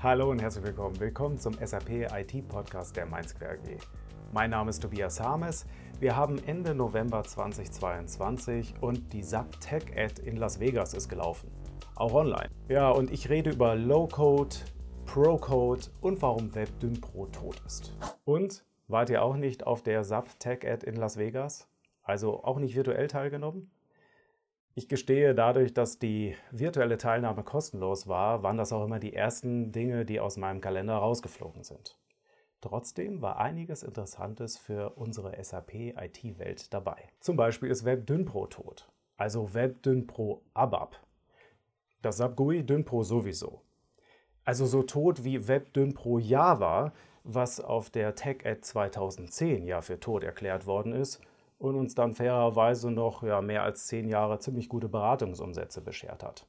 Hallo und herzlich willkommen. Willkommen zum SAP IT Podcast der MindSquare AG. Mein Name ist Tobias Harmes. Wir haben Ende November 2022 und die SAP Tech Ad in Las Vegas ist gelaufen. Auch online. Ja, und ich rede über Low-Code, Pro-Code und warum WebDyn Pro tot ist. Und wart ihr auch nicht auf der SAP Tech Ad in Las Vegas? Also auch nicht virtuell teilgenommen? Ich gestehe, dadurch, dass die virtuelle Teilnahme kostenlos war, waren das auch immer die ersten Dinge, die aus meinem Kalender rausgeflogen sind. Trotzdem war einiges Interessantes für unsere SAP-IT-Welt dabei. Zum Beispiel ist WebDyn Pro tot, also WebDyn Pro ABAP. Das SAP GUI Dyn Pro sowieso. Also so tot wie WebDyn Pro Java, was auf der TechEd 2010 ja für tot erklärt worden ist und uns dann fairerweise noch ja, mehr als zehn Jahre ziemlich gute Beratungsumsätze beschert hat.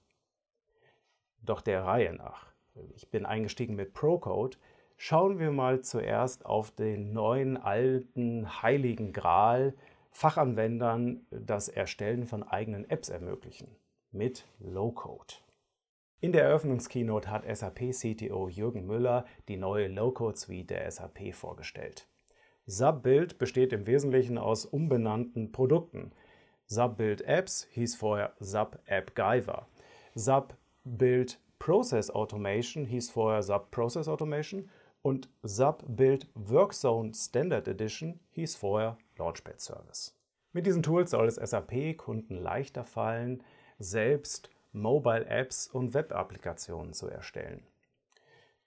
Doch der Reihe nach. Ich bin eingestiegen mit ProCode. Schauen wir mal zuerst auf den neuen, alten, heiligen Gral Fachanwendern das Erstellen von eigenen Apps ermöglichen. Mit Low-Code. In der Eröffnungskeynote hat SAP-CTO Jürgen Müller die neue Low-Code-Suite der SAP vorgestellt. SAP-Build besteht im Wesentlichen aus umbenannten Produkten. SAP-Build Apps hieß vorher SAP App Guyver. SAP Build Process Automation hieß vorher SAP Process Automation und SAP Build Workzone Standard Edition hieß vorher Launchpad Service. Mit diesen Tools soll es SAP-Kunden leichter fallen, selbst Mobile Apps und Web-Applikationen zu erstellen.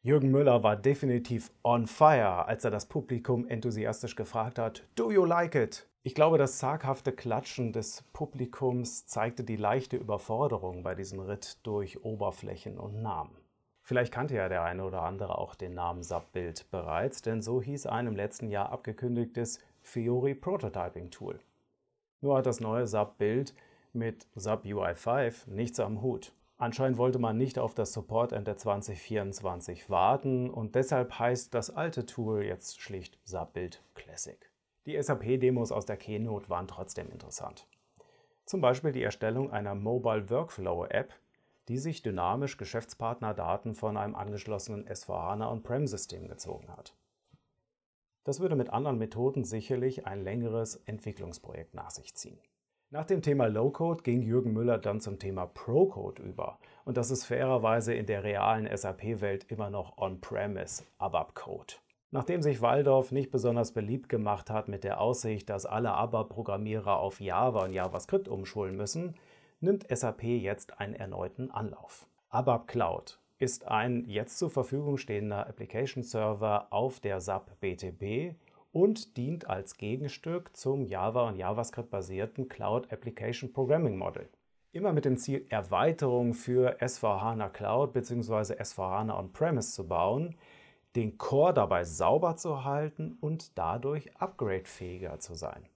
Jürgen Müller war definitiv on fire, als er das Publikum enthusiastisch gefragt hat, Do you like it? Ich glaube, das zaghafte Klatschen des Publikums zeigte die leichte Überforderung bei diesem Ritt durch Oberflächen und Namen. Vielleicht kannte ja der eine oder andere auch den Namen SAP-Bild bereits, denn so hieß ein im letzten Jahr abgekündigtes Fiori Prototyping Tool. Nur hat das neue SAP-Bild mit SAP UI5 nichts am Hut. Anscheinend wollte man nicht auf das Support Ende 2024 warten und deshalb heißt das alte Tool jetzt schlicht SAP Build Classic. Die SAP-Demos aus der Keynote waren trotzdem interessant. Zum Beispiel die Erstellung einer Mobile Workflow App, die sich dynamisch Geschäftspartnerdaten von einem angeschlossenen S4HANA On-Prem-System gezogen hat. Das würde mit anderen Methoden sicherlich ein längeres Entwicklungsprojekt nach sich ziehen. Nach dem Thema Low-Code ging Jürgen Müller dann zum Thema Pro-Code über. Und das ist fairerweise in der realen SAP-Welt immer noch On-Premise ABAP-Code. Nachdem sich Waldorf nicht besonders beliebt gemacht hat mit der Aussicht, dass alle ABAP-Programmierer auf Java und JavaScript umschulen müssen, nimmt SAP jetzt einen erneuten Anlauf. ABAP Cloud ist ein jetzt zur Verfügung stehender Application Server auf der SAP BTP und dient als Gegenstück zum Java- und JavaScript-basierten Cloud Application Programming Model. Immer mit dem Ziel, Erweiterungen für S4HANA Cloud bzw. S4HANA On-Premise zu bauen, den Core dabei sauber zu halten und dadurch upgradefähiger zu sein.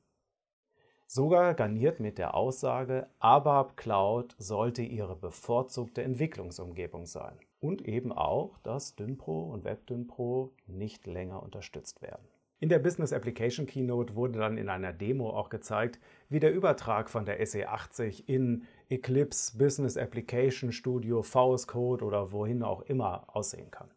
Sogar garniert mit der Aussage, ABAP Cloud sollte Ihre bevorzugte Entwicklungsumgebung sein. Und eben auch, dass Dynpro und WebDynpro nicht länger unterstützt werden. In der Business Application Keynote wurde dann in einer Demo auch gezeigt, wie der Übertrag von der SE80 in Eclipse, Business Application Studio, VS Code oder wohin auch immer aussehen kann.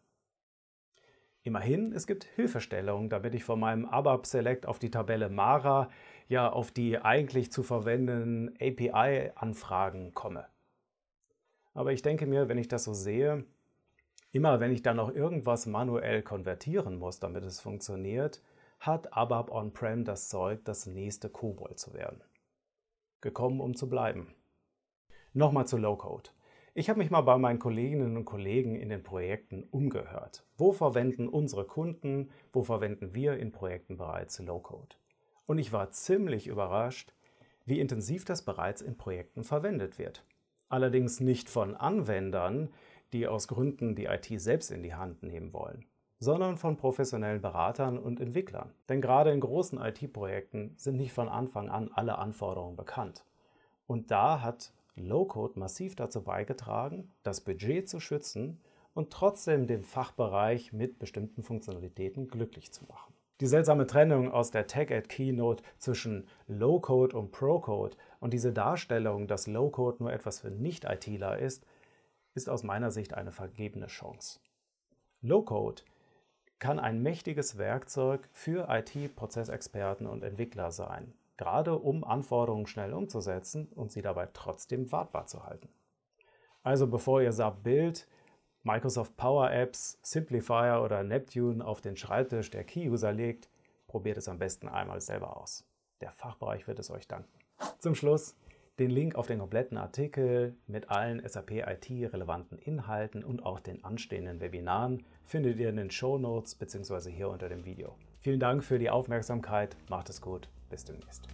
Immerhin, es gibt Hilfestellungen, damit ich von meinem ABAP Select auf die Tabelle Mara, ja auf die eigentlich zu verwendenden API-Anfragen komme. Aber ich denke mir, wenn ich das so sehe, immer wenn ich dann noch irgendwas manuell konvertieren muss, damit es funktioniert, hat ABAP On-Prem das Zeug, das nächste Kobold zu werden. Gekommen, um zu bleiben. Nochmal zu Low-Code. Ich habe mich mal bei meinen Kolleginnen und Kollegen in den Projekten umgehört. Wo verwenden unsere Kunden, wo verwenden wir in Projekten bereits Low-Code? Und ich war ziemlich überrascht, wie intensiv das bereits in Projekten verwendet wird. Allerdings nicht von Anwendern, die aus Gründen die IT selbst in die Hand nehmen wollen sondern von professionellen Beratern und Entwicklern. Denn gerade in großen IT-Projekten sind nicht von Anfang an alle Anforderungen bekannt. Und da hat Low-Code massiv dazu beigetragen, das Budget zu schützen und trotzdem den Fachbereich mit bestimmten Funktionalitäten glücklich zu machen. Die seltsame Trennung aus der Tech-Ed Keynote zwischen Low-Code und Pro-Code und diese Darstellung, dass Low-Code nur etwas für Nicht-ITler ist, ist aus meiner Sicht eine vergebene Chance. Low-Code kann ein mächtiges Werkzeug für IT-Prozessexperten und Entwickler sein, gerade um Anforderungen schnell umzusetzen und sie dabei trotzdem wartbar zu halten. Also bevor ihr SAP Build, Microsoft Power Apps, Simplifier oder Neptune auf den Schreibtisch der Key-User legt, probiert es am besten einmal selber aus. Der Fachbereich wird es euch danken. Zum Schluss den Link auf den kompletten Artikel mit allen SAP IT-relevanten Inhalten und auch den anstehenden Webinaren findet ihr in den Show Notes bzw. hier unter dem Video. Vielen Dank für die Aufmerksamkeit, macht es gut, bis demnächst.